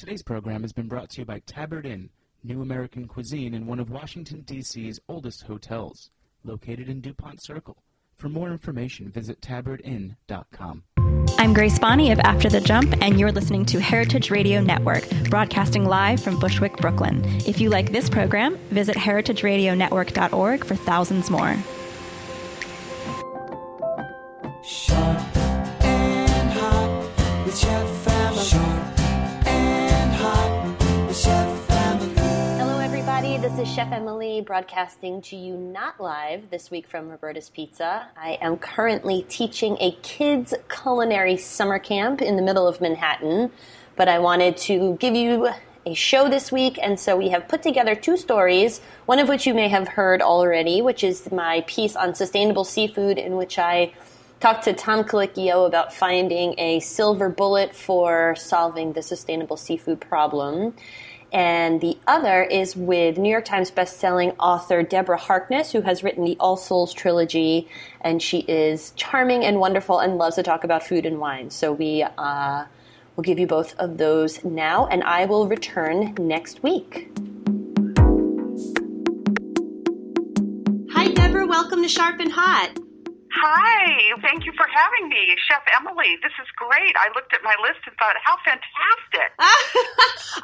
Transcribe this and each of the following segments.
Today's program has been brought to you by Tabard Inn, new American cuisine in one of Washington, D.C.'s oldest hotels, located in DuPont Circle. For more information, visit tabardinn.com. I'm Grace Bonney of After the Jump, and you're listening to Heritage Radio Network, broadcasting live from Bushwick, Brooklyn. If you like this program, visit heritageradionetwork.org for thousands more. Is Chef Emily broadcasting to you not live this week from Roberta's Pizza. I am currently teaching a kids' culinary summer camp in the middle of Manhattan, but I wanted to give you a show this week, and so we have put together two stories, one of which you may have heard already, which is my piece on sustainable seafood, in which I talked to Tom Colicchio about finding a silver bullet for solving the sustainable seafood problem. And the other is with New York Times bestselling author Deborah Harkness, who has written the All Souls trilogy, and she is charming and wonderful and loves to talk about food and wine. So we uh, will give you both of those now, and I will return next week. Hi, Deborah. Welcome to Sharp and Hot. Hi, thank you for having me, Chef Emily. This is great. I looked at my list and thought, how fantastic.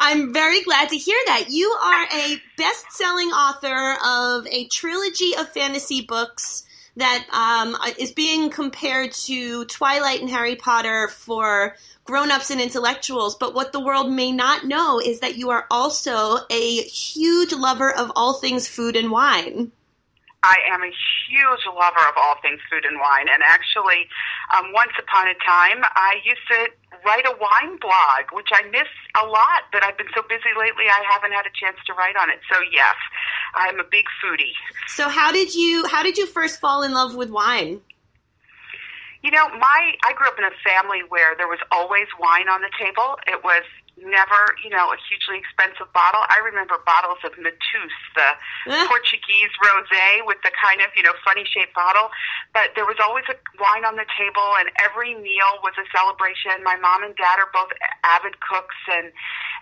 I'm very glad to hear that. You are a best selling author of a trilogy of fantasy books that um, is being compared to Twilight and Harry Potter for grown ups and intellectuals. But what the world may not know is that you are also a huge lover of all things food and wine. I am a huge lover of all things food and wine, and actually, um, once upon a time, I used to write a wine blog, which I miss a lot, but I've been so busy lately I haven't had a chance to write on it. So yes, I'm a big foodie. So how did you how did you first fall in love with wine? You know, my I grew up in a family where there was always wine on the table. It was never, you know, a hugely expensive bottle. I remember bottles of Mateus, the Portuguese rosé with the kind of, you know, funny shaped bottle. But there was always a wine on the table and every meal was a celebration. My mom and dad are both avid cooks and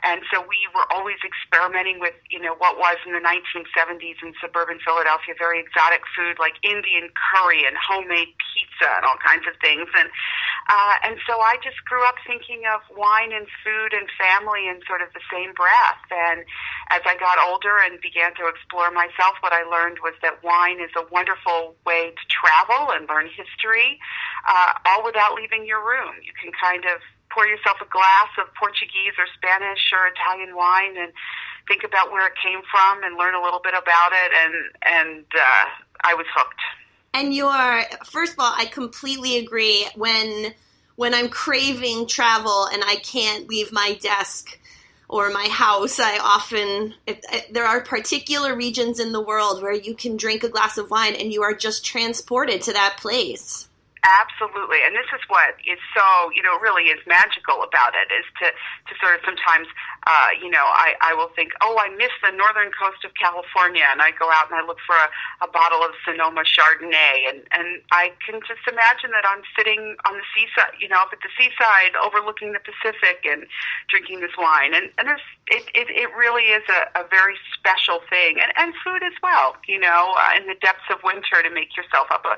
and so we were always experimenting with, you know, what was in the 1970s in suburban Philadelphia very exotic food like Indian curry and homemade pizza and all kinds of things. And uh, and so I just grew up thinking of wine and food and family in sort of the same breath. And as I got older and began to explore myself, what I learned was that wine is a wonderful way to travel and learn history, uh, all without leaving your room. You can kind of pour yourself a glass of Portuguese or Spanish or Italian wine and think about where it came from and learn a little bit about it and and uh, I was hooked. And you're first of all, I completely agree when when I'm craving travel and I can't leave my desk or my house, I often if, if, there are particular regions in the world where you can drink a glass of wine and you are just transported to that place. Absolutely, and this is what is so you know really is magical about it is to to sort of sometimes uh, you know I I will think oh I miss the northern coast of California. And I go out and I look for a, a bottle of Sonoma Chardonnay. And and I can just imagine that I'm sitting on the seaside you know up at the seaside overlooking the Pacific and drinking this wine. And and there's it it, it really is a, a very special thing. And and food as well you know uh, in the depths of winter to make yourself up a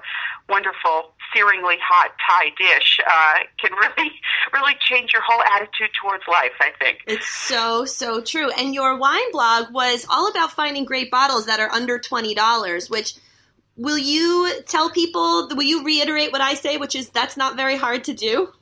wonderful searing hot Thai dish uh, can really, really change your whole attitude towards life. I think. It's so so so true. And your wine blog was all about finding great bottles that are under twenty dollars. Which will you tell people? Will you reiterate what I say, which is that's not very hard to do?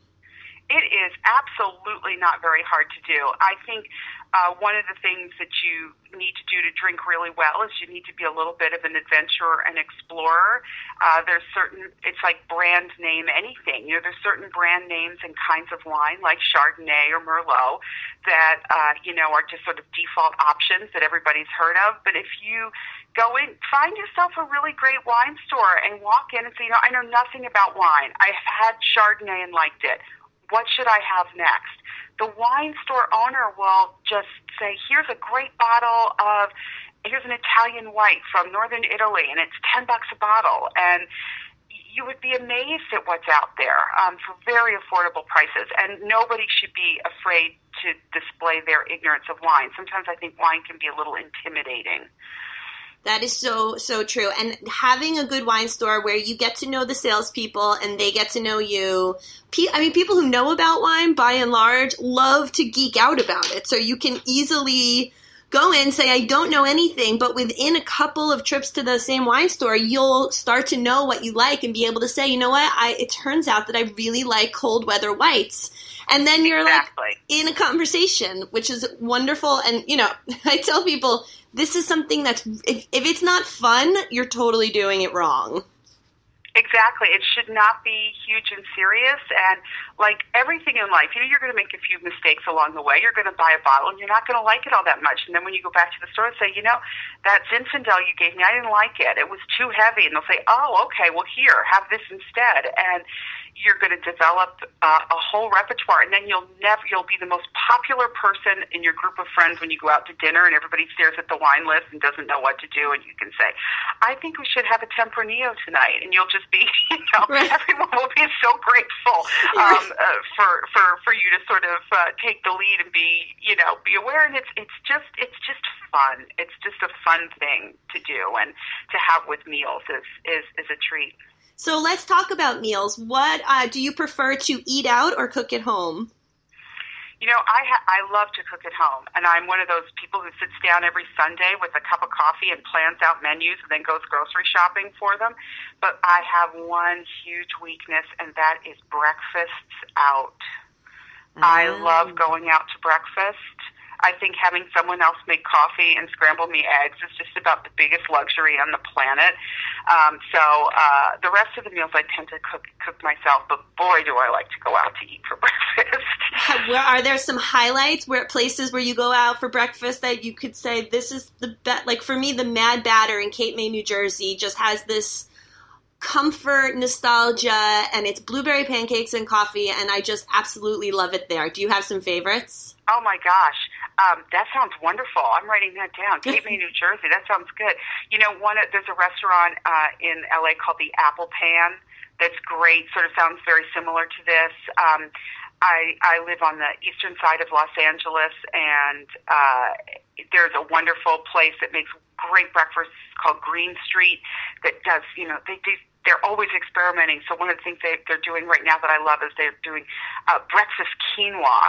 It is absolutely not very hard to do. I think uh, one of the things that you need to do to drink really well is you need to be a little bit of an adventurer and explorer. Uh, there's certain, it's like brand name anything. You know, there's certain brand names and kinds of wine like Chardonnay or Merlot that, uh, you know, are just sort of default options that everybody's heard of. But if you go in, find yourself a really great wine store and walk in and say, you know, I know nothing about wine. I've had Chardonnay and liked it. What should I have next? the wine store owner will just say, here's a great bottle of, here's an Italian white from northern Italy, and it's 10 bucks a bottle. And you would be amazed at what's out there um, for very affordable prices. And nobody should be afraid to display their ignorance of wine. Sometimes I think wine can be a little intimidating. That is so so true. And having a good wine store where you get to know the salespeople and they get to know you. I mean, people who know about wine, by and large, love to geek out about it. So you can easily go in say I don't know anything, but within a couple of trips to the same wine store, you'll start to know what you like and be able to say, you know what, I it turns out that I really like cold weather whites. And then you're exactly. like in a conversation, which is wonderful. And you know, I tell people this is something that's if, if it's not fun, you're totally doing it wrong. Exactly. It should not be huge and serious. And like everything in life, you know, you're going to make a few mistakes along the way. You're going to buy a bottle and you're not going to like it all that much. And then when you go back to the store and say, you know, that Zinfandel you gave me, I didn't like it. It was too heavy. And they'll say, oh, okay, well, here, have this instead. And you're going to develop uh, a whole repertoire, and then you'll never you'll be the most popular person in your group of friends when you go out to dinner, and everybody stares at the wine list and doesn't know what to do, and you can say, "I think we should have a Tempranillo tonight," and you'll just be, you know, Right. everyone will be so grateful um, uh, for for for you to sort of uh, take the lead and be, you know, be aware, and it's it's just it's just fun. It's just a fun thing to do, and to have with meals is is is a treat. So let's talk about meals. What uh, do you prefer to eat out or cook at home? You know, I ha- I love to cook at home, and I'm one of those people who sits down every Sunday with a cup of coffee and plans out menus and then goes grocery shopping for them. But I have one huge weakness, and that is breakfasts out. I love going out to breakfast. I think having someone else make coffee and scramble me eggs is just about the biggest luxury on the planet. Um, so uh, the rest of the meals I tend to cook cook myself, but boy, do I like to go out to eat for breakfast. Where are there some highlights? Where places where you go out for breakfast that you could say this is the best? Like for me, the Mad Batter in Cape May, New Jersey, just has this comfort, nostalgia, and it's blueberry pancakes and coffee, and I just absolutely love it there. Do you have some favorites? Oh my gosh, um, that sounds wonderful. I'm writing that down. Cape May, New Jersey. That sounds good. You know, one there's a restaurant uh, in LA called the Apple Pan. That's great. Sort of sounds very similar to this. Um, I I live on the eastern side of Los Angeles, and uh, there's a wonderful place that makes great breakfasts called Green Street. That does you know they do. They're always experimenting. So one of the things they, they're doing right now that I love is they're doing uh, breakfast quinoa,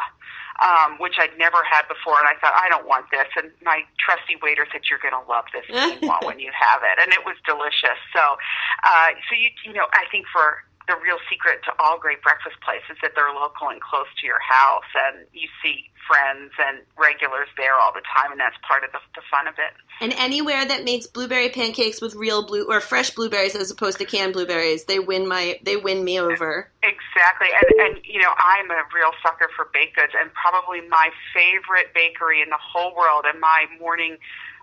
um, which I'd never had before. And I thought, I don't want this. And my trusty waiter said, you're going to love this quinoa when you have it. And it was delicious. So, uh, so you, you know, I think for the real secret to all great breakfast places that they're local and close to your house and you see friends and regulars there all the time and that's part of the, the fun of it. And anywhere that makes blueberry pancakes with real blue or fresh blueberries as opposed to canned blueberries, they win my they win me over. Exactly, and and you know I'm a real sucker for baked goods, and probably my favorite bakery in the whole world, and my morning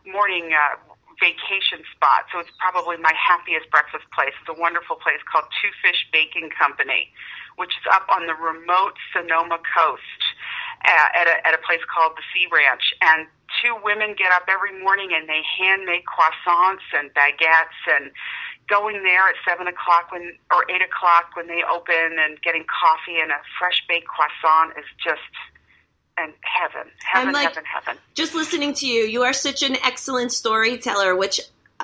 morning uh, vacation spot. So it's probably my happiest breakfast place. It's a wonderful place called Two Fish Baking Company, which is up on the remote Sonoma coast uh, at a at a place called the Sea Ranch, and two women get up every morning and they hand make croissants and baguettes and going there at seven o'clock when or eight o'clock when they open and getting coffee and a fresh baked croissant is just and heaven, heaven, like- heaven, heaven. Just listening to you, you are such an excellent storyteller, which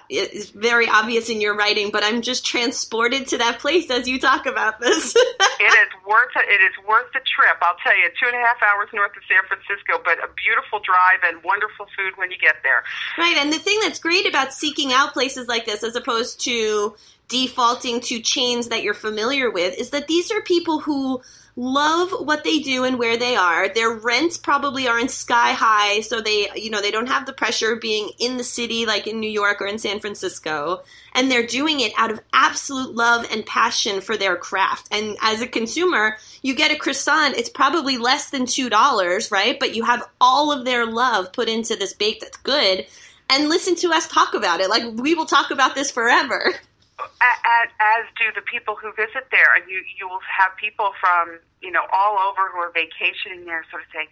is very obvious in your writing, but I'm just transported to that place as you talk about this. It is worth it. It is worth the trip. I'll tell you, two and a half hours north of San Francisco, but a beautiful drive and wonderful food when you get there. Right, and the thing that's great about seeking out places like this as opposed to defaulting to chains that you're familiar with is that these are people who love what they do and where they are. Their rents probably aren't sky high, so they, you know, they don't have the pressure of being in the city like in New York or in San Francisco, and they're doing it out of absolute love and passion for their craft. And as a consumer, you get a croissant, it's probably less than $2, right? But you have all of their love put into this bake that's good and listen to us talk about it. Like we will talk about this forever. as, as do the people who visit there. And you, you will have people from, you know, all over who are vacationing there sort of say,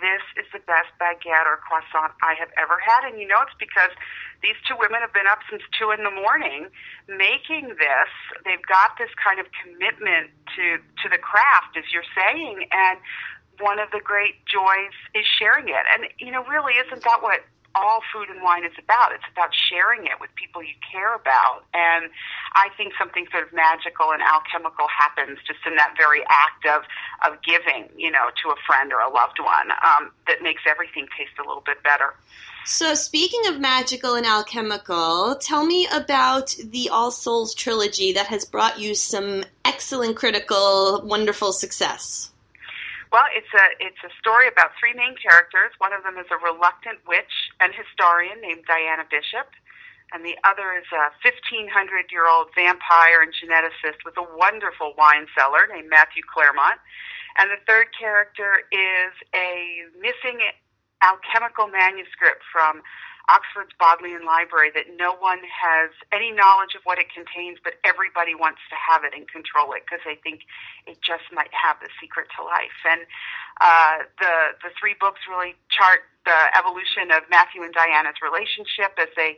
this is the best baguette or croissant I have ever had. And you know, it's because these two women have been up since two in the morning making this. They've got this kind of commitment to to the craft, as you're saying, and one of the great joys is sharing it. And you know, really, isn't that what all food and wine is about. It's about sharing it with people you care about. And I think something sort of magical and alchemical happens just in that very act of, of giving, you know, to a friend or a loved one um, that makes everything taste a little bit better. So, speaking of magical and alchemical, tell me about the All Souls trilogy that has brought you some excellent critical, wonderful success. Well, it's a it's a story about three main characters. One of them is a reluctant witch and historian named Diana Bishop, and the other is a 1500 year old vampire and geneticist with a wonderful wine cellar named Matthew Clairmont. And the third character is a missing alchemical manuscript from Oxford's Bodleian Library that no one has any knowledge of what it contains, but everybody wants to have it and control it because they think it just might have the secret to life. And uh, the the three books really chart the evolution of Matthew and Diana's relationship as they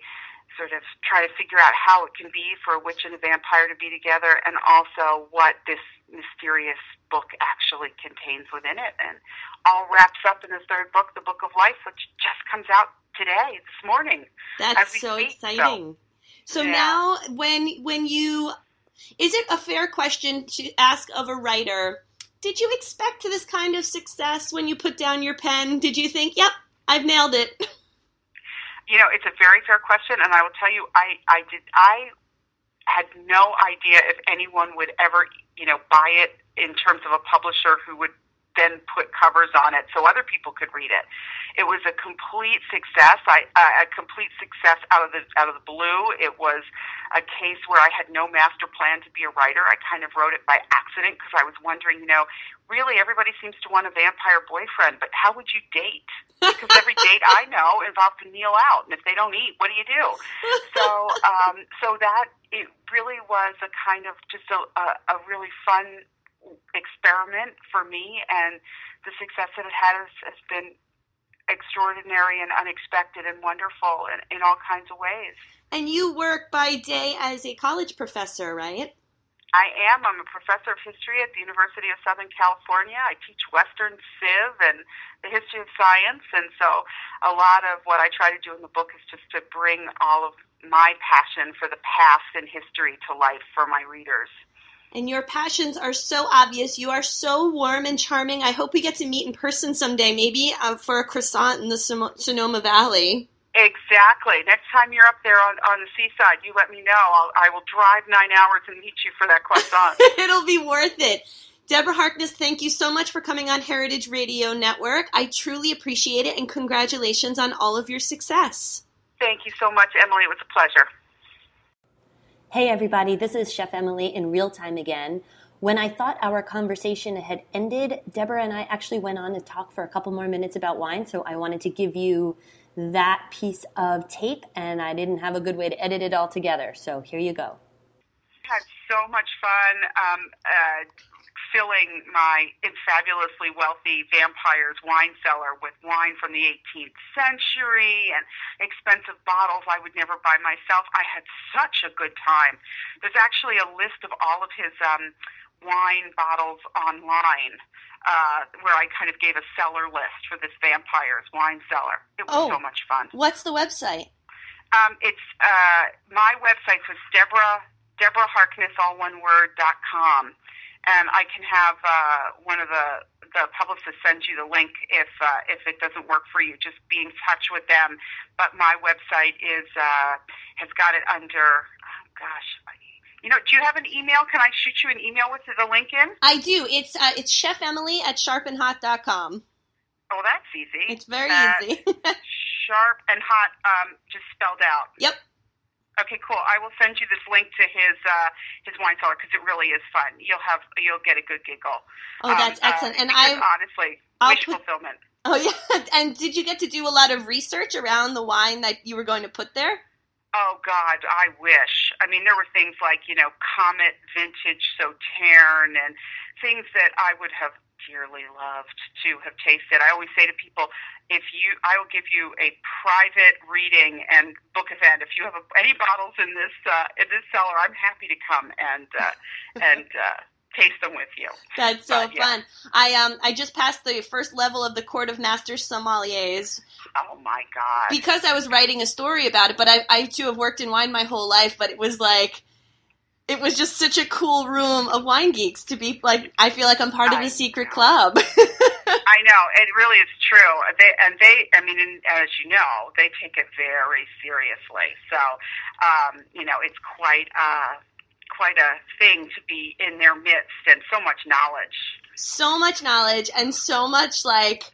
sort of try to figure out how it can be for a witch and a vampire to be together, and also what this mysterious book actually contains within it. And all wraps up in the third book, the Book of Life, which just comes out today, this morning. That's so speak, exciting. So, so yeah. now, when when you, is it a fair question to ask of a writer? Did you expect this kind of success when you put down your pen? Did you think, "Yep, I've nailed it"? You know, it's a very fair question, and I will tell you, I I did I had no idea if anyone would ever, you know, buy it in terms of a publisher who would then put covers on it so other people could read it. It was a complete success. I uh, a complete success out of the out of the blue. It was a case where I had no master plan to be a writer. I kind of wrote it by accident because I was wondering, you know, really everybody seems to want a vampire boyfriend, but how would you date? Because every date I know involves to kneel out, and if they don't eat, what do you do? So, um, so that it really was a kind of just a, a, a really fun experiment for me, and the success that it has, has been extraordinary and unexpected and wonderful in, in all kinds of ways. And you work by day as a college professor, right? I am. I'm a professor of history at the University of Southern California. I teach Western Civ and the history of science, and so a lot of what I try to do in the book is just to bring all of my passion for the past and history to life for my readers. And your passions are so obvious. You are so warm and charming. I hope we get to meet in person someday, maybe uh, for a croissant in the Sonoma Valley. Exactly. Next time you're up there on, on the seaside, you let me know. I'll, I will drive nine hours and meet you for that croissant. It'll be worth it. Deborah Harkness, thank you so much for coming on Heritage Radio Network. I truly appreciate it, and congratulations on all of your success. Thank you so much, Emily. It was a pleasure. Hey, everybody, this is Chef Emily in real time again. When I thought our conversation had ended, Deborah and I actually went on to talk for a couple more minutes about wine, so I wanted to give you that piece of tape, and I didn't have a good way to edit it all together, so here you go. Had so much fun um, uh, filling my fabulously wealthy vampire's wine cellar with wine from the 18th century and expensive bottles I would never buy myself. I had such a good time. There's actually a list of all of his um, wine bottles online uh, where I kind of gave a cellar list for this vampire's wine cellar. It was Oh. so much fun. What's the website? Um, it's uh, my website was Deborah Deborah Harkness, all one word dot com, and I can have uh, one of the the publicists send you the link if uh, if it doesn't work for you. Just be in touch with them. But my website is uh, has got it under. Oh gosh, you know, do you have an email? Can I shoot you an email with the link in? I do. It's uh, it's Chef Emily at sharpandhot.com. Oh, that's easy. It's very Uh, easy. sharp and hot, um, just spelled out. yep. Okay, cool. I will send you this link to his uh, his wine cellar because it really is fun. You'll have you'll get a good giggle. Oh, that's Um, uh, excellent. And I honestly I'll wish put- fulfillment. Oh yeah. And did you get to do a lot of research around the wine that you were going to put there? Oh God, I wish. I mean, there were things like you know Comet Vintage Sauterne and things that I would have dearly loved to have tasted. I always say to people, if you, I will give you a private reading and book event. If you have a, any bottles in this uh, in this cellar, I'm happy to come and uh, and uh, taste them with you. That's so But, yeah. fun. I um I just passed the first level of the Court of Master Sommeliers Oh my god! because I was writing a story about it. But I I too have worked in wine my whole life. But it was like. It was just such a cool room of wine geeks to be like. I feel like I'm part of a secret club. I know it really is true. They and they, I mean, and as you know, they take it very seriously. So, um, you know, it's quite uh, quite a thing to be in their midst, and so much knowledge. so much knowledge and so much like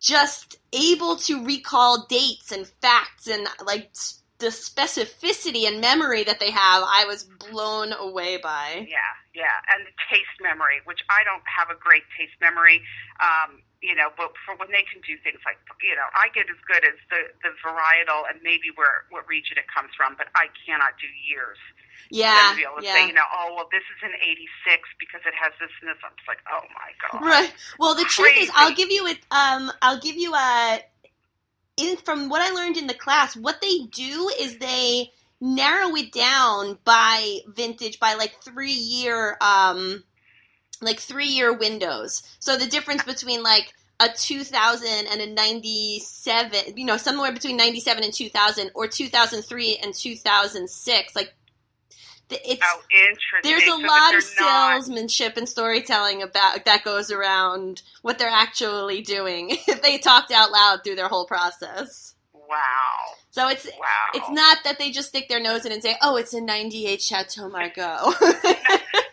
just able to recall dates and facts and like the specificity and memory that they have i was blown away by Yeah, yeah, and the taste memory, which I don't have a great taste memory. Um, you know, but for when they can do things like, you know, I get as good as the the varietal and maybe where what region it comes from, but I cannot do years. yeah to be able to yeah say, you know, oh well, this is an '86 because it has this and this. I'm just like, oh my god. right well the truth is i'll give you it um i'll give you a in from what i learned in the class what they do is they narrow it down by vintage by like three year um like three year windows. So the difference between like a 2000 and a 97 you know somewhere between 97 and 2000 or 2003 and 2006 like it's Oh, interesting. there's a that lot of not- salesmanship and storytelling about that goes around what they're actually doing if they talked out loud through their whole process Wow. so it's Wow. it's not that they just stick their nose in and say oh it's a 98 chateau margaux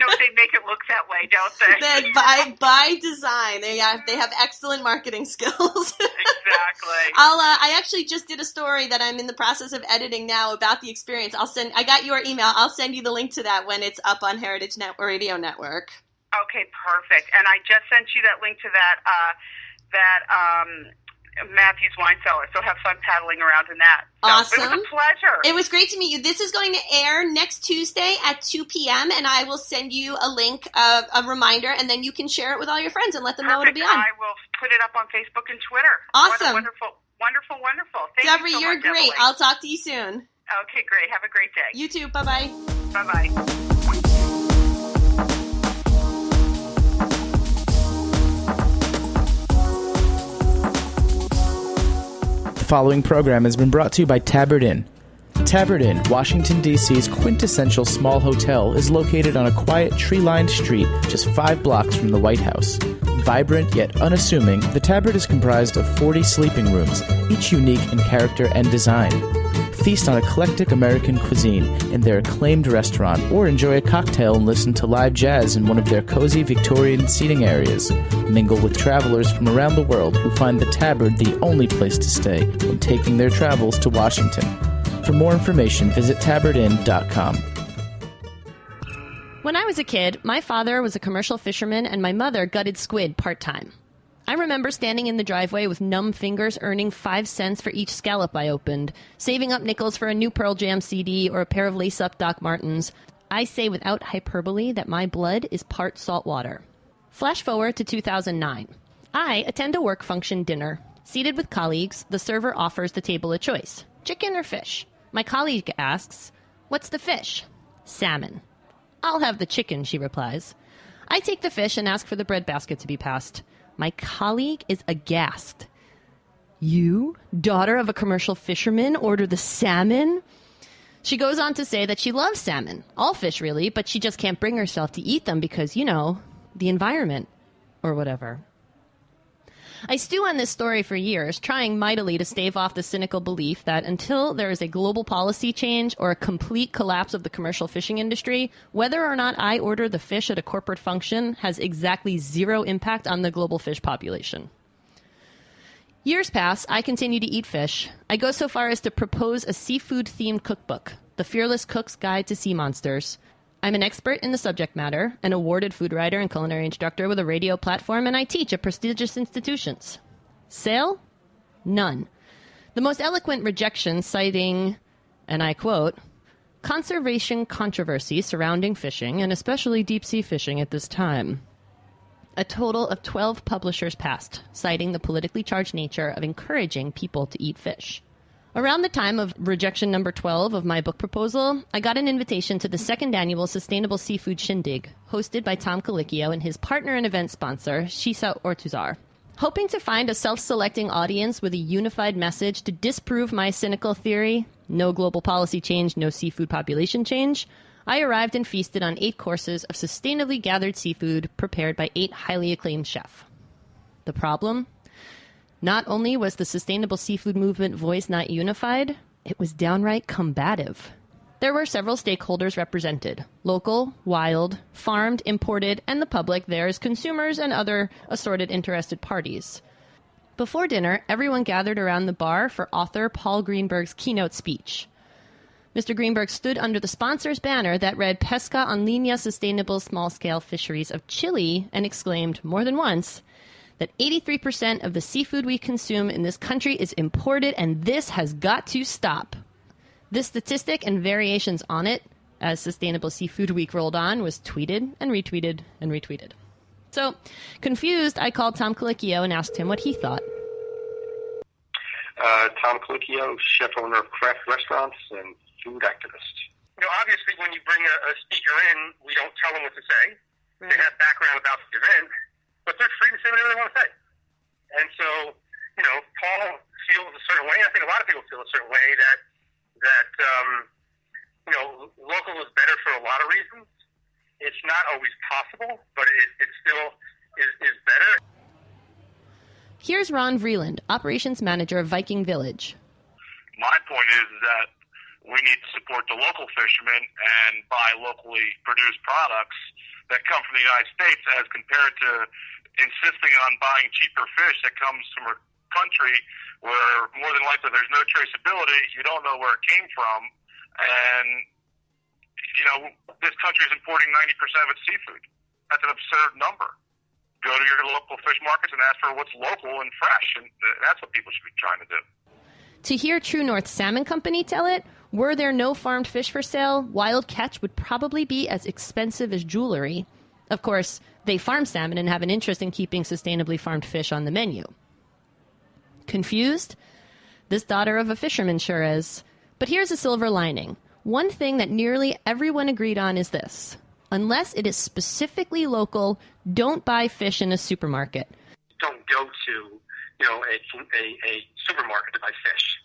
No, they make it look that way, don't they? by by design they have they have excellent marketing skills exactly. I'll uh, I actually just did a story that I'm in the process of editing now about the experience. I'll send I got your email. I'll send you the link to that when it's up on Heritage Net Radio Network. Okay, perfect. And I just sent you that link to that uh, that um, Matthews wine cellar. So have fun paddling around in that. So It Awesome. was a pleasure. It was great to meet you. This is going to air next Tuesday at 2 p.m. and I will send you a link, uh, a reminder, and then you can share it with all your friends and let them know it'll be on. I will put it up on Facebook and Twitter. Awesome. What a wonderful, wonderful, wonderful. Thank Deborah, you so you're much, great. Emily. I'll talk to you soon. Okay, great. Have a great day. You too. Bye bye. Bye bye. Following program has been brought to you by Tabard Inn. Tabard Inn, Washington, D.C.'s quintessential small hotel, is located on a quiet tree lined street just five blocks from the White House. Vibrant yet unassuming, the Tabard is comprised of 40 sleeping rooms, each unique in character and design. Feast on eclectic American cuisine in their acclaimed restaurant, or enjoy a cocktail and listen to live jazz in one of their cozy Victorian seating areas. Mingle with travelers from around the world who find the Tabard the only place to stay when taking their travels to Washington. For more information, visit tabardinn.com. When I was a kid, my father was a commercial fisherman and my mother gutted squid part time. I remember standing in the driveway with numb fingers earning five cents for each scallop I opened, saving up nickels for a new Pearl Jam CD or a pair of lace up Doc Martens. I say without hyperbole that my blood is part salt water. Flash forward to 2009. I attend a work function dinner. Seated with colleagues, the server offers the table a choice chicken or fish. My colleague asks, What's the fish? Salmon. I'll have the chicken, she replies. I take the fish and ask for the bread basket to be passed. My colleague is aghast. You, daughter of a commercial fisherman, order the salmon? She goes on to say that she loves salmon, all fish really, but she just can't bring herself to eat them because, you know, the environment or whatever. I stew on this story for years, trying mightily to stave off the cynical belief that until there is a global policy change or a complete collapse of the commercial fishing industry, whether or not I order the fish at a corporate function has exactly zero impact on the global fish population. Years pass, I continue to eat fish. I go so far as to propose a seafood themed cookbook, The Fearless Cook's Guide to Sea Monsters. I'm an expert in the subject matter, an awarded food writer and culinary instructor with a radio platform, and I teach at prestigious institutions. Sale? None. The most eloquent rejection citing, and I quote, conservation controversy surrounding fishing, and especially deep sea fishing at this time. a total of 12 publishers passed, citing the politically charged nature of encouraging people to eat fish. Around the time of rejection number 12 of my book proposal, I got an invitation to the second annual Sustainable Seafood Shindig, hosted by Tom Colicchio and his partner and event sponsor, Sisha Ortuzar. Hoping to find a self selecting audience with a unified message to disprove my cynical theory no global policy change, no seafood population change I arrived and feasted on eight courses of sustainably gathered seafood prepared by eight highly acclaimed chefs. The problem? Not only was the sustainable seafood movement voice not unified, it was downright combative. There were several stakeholders represented local, wild, farmed, imported, and the public there as consumers and other assorted interested parties. Before dinner, everyone gathered around the bar for author Paul Greenberg's keynote speech. Mr. Greenberg stood under the sponsor's banner that read Pesca on Linea Sustainable Small Scale Fisheries of Chile and exclaimed more than once that 83% of the seafood we consume in this country is imported and this has got to stop. This statistic and variations on it, as Sustainable Seafood Week rolled on, was tweeted and retweeted and retweeted. So, confused, I called Tom Colicchio and asked him what he thought. Uh, Tom Colicchio, chef owner of Craft Restaurants and food activist. You know, obviously, when you bring a, a speaker in, we don't tell them what to say. Right. They have background about the event, but they're free to say whatever they want to say. And so, you know, Paul feels a certain way. I think a lot of people feel a certain way that that um, you know, local is better for a lot of reasons. It's not always possible, but it, it still is, is better. Here's Ron Vreeland, operations manager of Viking Village. My point is that we need to support the local fishermen and buy locally produced products that come from the United States as compared to insisting on buying cheaper fish that comes from a country where more than likely there's no traceability, you don't know where it came from, and you know, this country is importing 90% of its seafood. That's an absurd number. Go to your local fish markets and ask for what's local and fresh, and that's what people should be trying to do. To hear True North Salmon Company tell it, were there no farmed fish for sale, wild catch would probably be as expensive as jewelry. Of course, they farm salmon and have an interest in keeping sustainably farmed fish on the menu. Confused? This daughter of a fisherman sure is. But here's a silver lining. One thing that nearly everyone agreed on is this unless it is specifically local, don't buy fish in a supermarket. Don't go to, you know, a, a, a supermarket to buy fish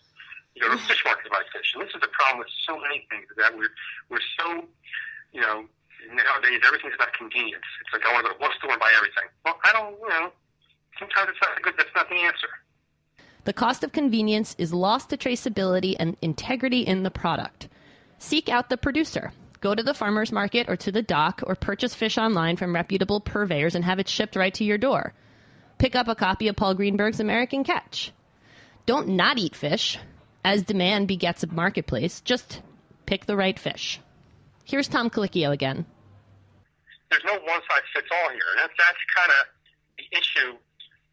you to fish market buy fish. And this is the problem with so many things that we're we're so, you know, nowadays everything's about convenience. It's like I want to go to one store and buy everything. Well, I don't, you know, sometimes it's not good. That's not the answer. The cost of convenience is lost to traceability and integrity in the product. Seek out the producer. Go to the farmer's market or to the dock or purchase fish online from reputable purveyors and have it shipped right to your door. Pick up a copy of Paul Greenberg's American Catch. Don't not eat fish. As demand begets a marketplace, just pick the right fish. Here's Tom Colicchio again. There's no one size fits all here, and that's, that's kind of the issue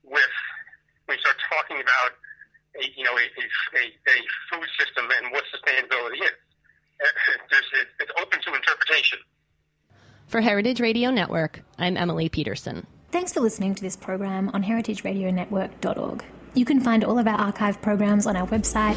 with when you start talking about a, you know a, a, a food system and what sustainability is. There's, it's open to interpretation. For Heritage Radio Network, I'm Emily Peterson. Thanks for listening to this program on heritageradionetwork.org. You can find all of our archive programs on our website